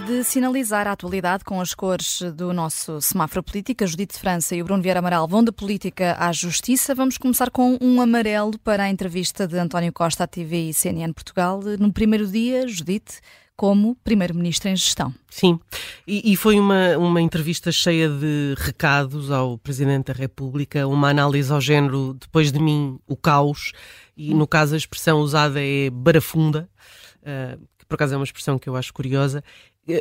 de sinalizar a atualidade com as cores do nosso semáforo político. A Judite França e o Bruno Vieira Amaral vão da política à justiça. Vamos começar com um amarelo para a entrevista de António Costa à TV e CNN Portugal. No primeiro dia, Judite, como Primeiro-Ministro em gestão. Sim, e, e, foi uma, uma entrevista cheia de recados ao Presidente da República, uma análise ao género, depois de mim, o caos, e no caso a expressão usada é barafunda, uh, por acaso é uma expressão que eu acho curiosa,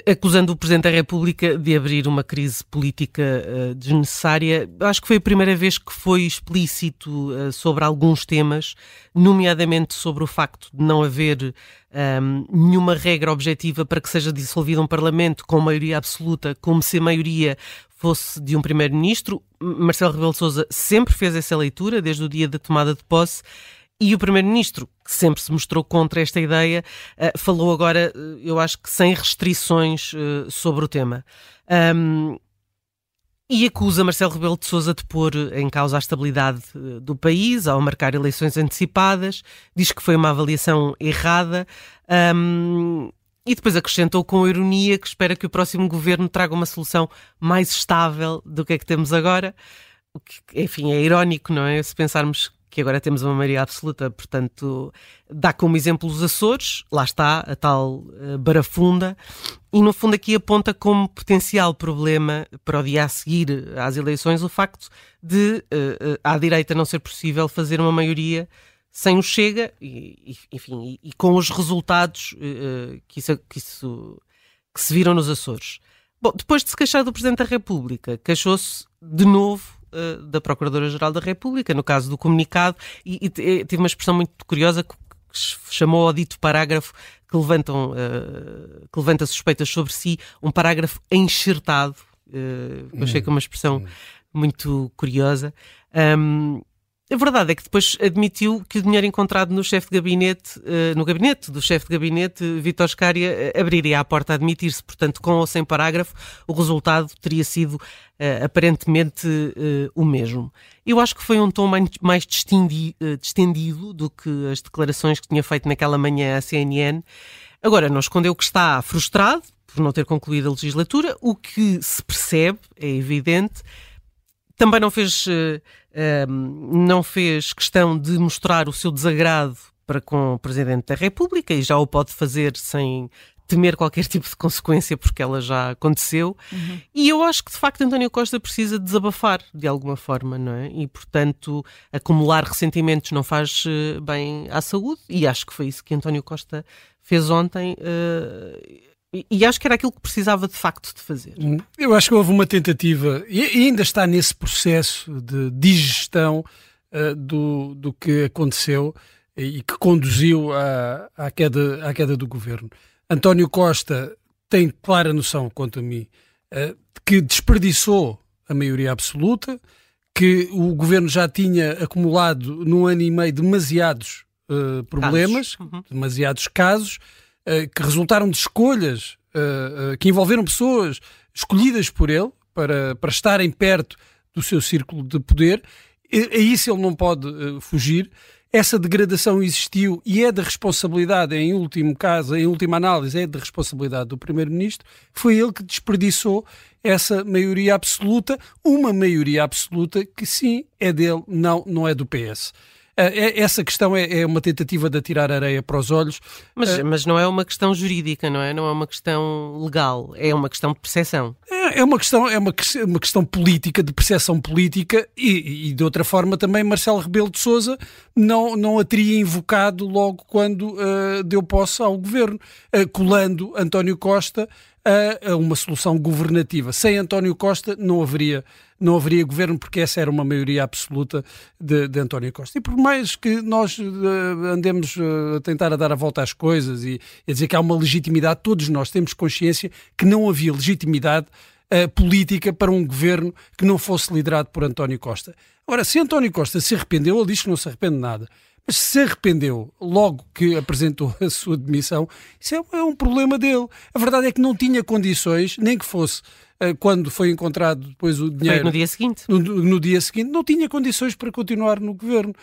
acusando o Presidente da República de abrir uma crise política uh, desnecessária. Acho que foi a primeira vez que foi explícito uh, sobre alguns temas, nomeadamente sobre o facto de não haver um, ehm, nenhuma regra objetiva para que seja dissolvido um Parlamento com maioria absoluta, como se a maioria fosse de um Primeiro-Ministro. Marcelo Rebelo de Sousa sempre fez essa leitura, desde o dia da tomada de posse, e o Primeiro-Ministro, que sempre se mostrou contra esta ideia, uh, falou agora, uh, eu acho que sem restrições uh, sobre o tema. Um, e acusa Marcelo Rebelo de Sousa de pôr em causa a estabilidade do país ao marcar eleições antecipadas, diz que foi uma avaliação errada um, e depois acrescentou com ironia que espera que o próximo governo traga uma solução mais estável do que é que temos agora. O que, enfim, é irónico, não é? Se pensarmos que agora temos uma maioria absoluta, portanto, dá como exemplo os Açores, lá está a tal uh, barafunda, e no fundo aqui aponta como potencial problema para o dia a seguir às eleições o facto de uh, à direita não ser possível fazer uma maioria sem o Chega, e, enfim, e, e, com os resultados uh, que, isso, que, isso, que se viram nos Açores. Bom, depois de se queixar do Presidente da República, queixou-se de novo uh, da Procuradora-Geral da República, no caso do comunicado, e, e tive uma expressão muito curiosa que, que chamou ao dito parágrafo que, levantam, uh, que levanta suspeitas sobre si, um parágrafo enxertado. Uh, eu achei que é uma expressão muito curiosa. Um, a verdade é que depois admitiu que o dinheiro encontrado no chefe de gabinete, no gabinete do chefe de gabinete, Vitor Scária, abriria a porta a admitir-se. Portanto, com ou sem parágrafo, o resultado teria sido uh, aparentemente o mesmo. Eu acho que foi um tom mais, distendido do que as declarações que tinha feito naquela manhã à CNN. Agora, não escondeu que está frustrado por não ter concluído a legislatura, o que se percebe, é evidente. Também não fez, não fez questão de mostrar o seu desagrado para com o Presidente da República e já o pode fazer sem temer qualquer tipo de consequência porque ela já aconteceu. Uhum. E eu acho que de facto António Costa precisa desabafar de alguma forma, não é? E portanto, acumular ressentimentos não faz uh, bem à saúde. E acho que foi isso que António Costa fez ontem. Uh, e acho que era aquilo que precisava de facto de fazer. Hum, eu acho que houve uma tentativa, e ainda está nesse processo de digestão uh, do, do que aconteceu e que conduziu à, à, queda, à queda do governo. António Costa tem clara noção, quanto a mim, uh, que desperdiçou a maioria absoluta, que o governo já tinha acumulado num ano e meio demasiados uh, problemas, casos. Uhum. demasiados casos, que resultaram de escolhas que envolveram pessoas escolhidas por ele para, para estarem perto do seu círculo de poder. A isso ele não pode fugir essa degradação existiu e é da responsabilidade, em último caso, em última análise, é da responsabilidade do Primeiro-Ministro, foi ele que desperdiçou essa maioria absoluta, uma maioria absoluta que sim é dele, não, não é do PS. Ah, é, essa questão é, é, uma tentativa de atirar areia para os olhos. Mas, uh, mas não é uma questão jurídica, não é? Não é uma questão legal, é uma questão de percepção. É, é uma questão, é uma, uma questão política, de percepção política, e, e, de outra forma também Marcelo Rebelo de Souza não, não a teria invocado logo quando uh, deu posse ao governo, uh, colando António Costa a, a, uma solução governativa. Sem António Costa não haveria, não haveria governo, porque essa era uma maioria absoluta de, de António Costa. E por mais que nós uh, andemos a tentar a dar a volta às coisas e a dizer que há uma legitimidade, todos nós temos consciência que não havia legitimidade uh, política para um governo que não fosse liderado por António Costa. Ora, se António Costa se arrependeu, ele diz que não se arrepende de nada mas se arrependeu logo que apresentou a sua demissão, isso é, é, um problema dele. A verdade é que não tinha condições, nem que fosse quando foi encontrado depois o dinheiro. Foi no dia seguinte. No, no, dia seguinte, não tinha condições para continuar no governo.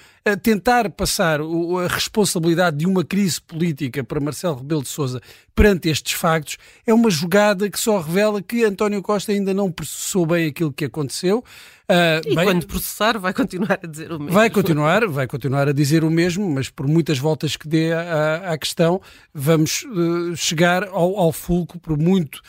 tentar passar a responsabilidade de uma crise política para Marcelo Rebelo de Souza perante estes factos é uma jogada que só revela que António Costa ainda não processou bem aquilo que aconteceu. Uh, e bem, quando processar vai continuar a dizer o mesmo. Vai continuar, vai continuar a dizer o mesmo, mas por muitas voltas que dê à, à questão, vamos uh, chegar ao, ao fulcro, por muito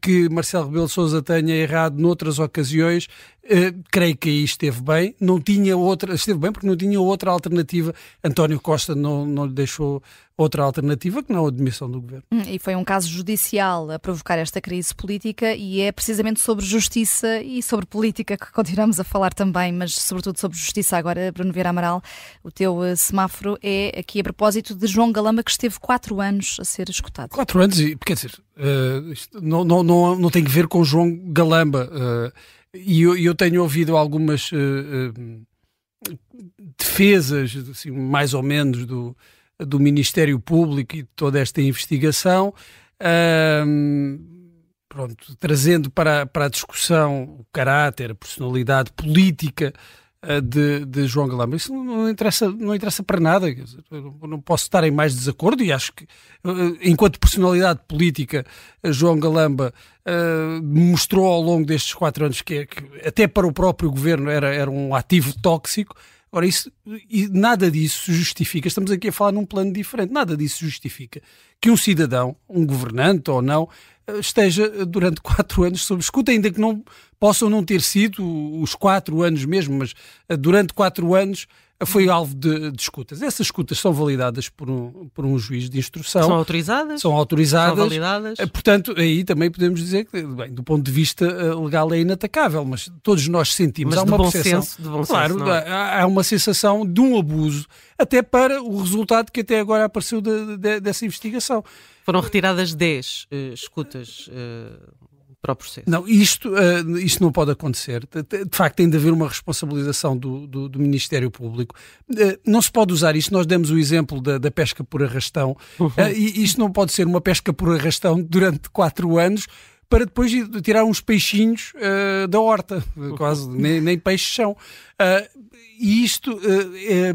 que Marcelo Rebelo Sousa tenha errado noutras ocasiões, Uh, creio que aí esteve bem, não tinha outra, esteve bem porque não tinha outra alternativa. António Costa não, não lhe deixou outra alternativa que não a demissão do governo. Hum, e foi um caso judicial a provocar esta crise política e é precisamente sobre justiça e sobre política que continuamos a falar também, mas sobretudo sobre justiça agora, Bruno Vieira Amaral, o teu uh, semáforo é aqui a propósito de João Galamba que esteve quatro anos a ser escutado. Quatro anos, e quer dizer, uh, não, não, não, não tem que ver com João Galamba. Uh, e eu, eu, tenho ouvido algumas defesas, assim, mais ou menos, do, do Ministério Público e de toda esta investigação, pronto, trazendo para, para a discussão o caráter, a personalidade política uh, de, de, João Galamba. Isso não interessa, não interessa para nada. Não posso estar em mais desacordo e acho que, uh, enquanto personalidade política, João Galamba uh, mostrou ao longo destes quatro anos que, que, até para o próprio governo era, era um ativo tóxico. Ora, isso, nada disso justifica, estamos aqui a falar num plano diferente, nada disso justifica que um cidadão, um governante ou não, esteja durante quatro anos sob escuta, ainda que não possam não ter sido os quatro anos mesmo, mas durante quatro anos foi alvo de, de, escutas. Essas escutas são validadas por um, por um juiz de instrução. São autorizadas? São autorizadas. São validadas. Eh, portanto, aí também podemos dizer que, bem, do ponto de vista eh, legal é inatacável, mas todos nós sentimos. Mas há uma bom percepção, senso, de bom claro, senso, é? há, há uma sensação de um abuso, até para o resultado que até agora apareceu de, de, dessa investigação. Foram retiradas 10 uh, escutas uh, para o processo. Não, isto, uh, isto não pode acontecer. De, facto, tem de haver uma responsabilização do, do, do Ministério Público. Uh, não se pode usar isto. Nós demos o exemplo da, da pesca por arrastão. Uhum. Uh, e isto não pode ser uma pesca por arrastão durante quatro anos para depois tirar uns peixinhos uh, da horta, quase, nem, nem peixes são. Uh, e isto é,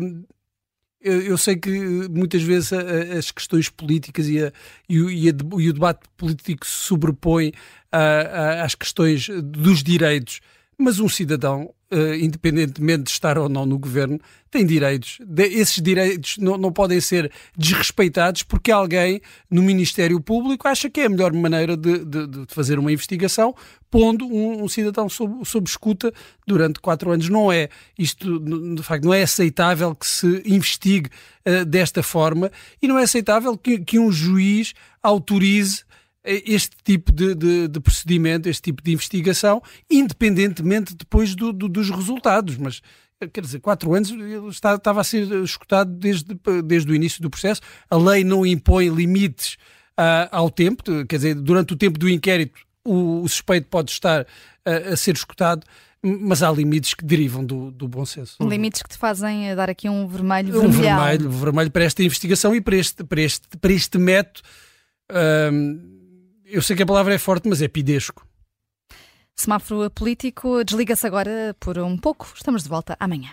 eu sei que muitas vezes as questões políticas e, a, e, o, e, a, e o debate político se sobrepõe às questões dos direitos, mas um cidadão independentemente de estar ou não no governo, tem direitos. De, esses direitos não, não podem ser desrespeitados porque alguém no Ministério Público acha que é a melhor maneira de, de, de fazer uma investigação pondo um, um cidadão sob, sob, escuta durante quatro anos. Não é isto, de facto, não é aceitável que se investigue uh, desta forma e não é aceitável que, que um juiz autorize este tipo de, de, de, procedimento, este tipo de investigação, independentemente depois do, do, dos resultados. Mas, quer dizer, quatro anos está, estava a ser escutado desde, desde o início do processo. A lei não impõe limites uh, ao tempo, quer dizer, durante o tempo do inquérito o, o suspeito pode estar uh, a ser escutado mas há limites que derivam do, do bom senso. Limites que te fazem dar aqui um vermelho Um vermelho, vermelho para esta investigação e para este, para este, para este método. Um, eu sei que a palavra é forte, mas é pidesco. Semáforo político desliga-se agora por um pouco. Estamos de volta amanhã.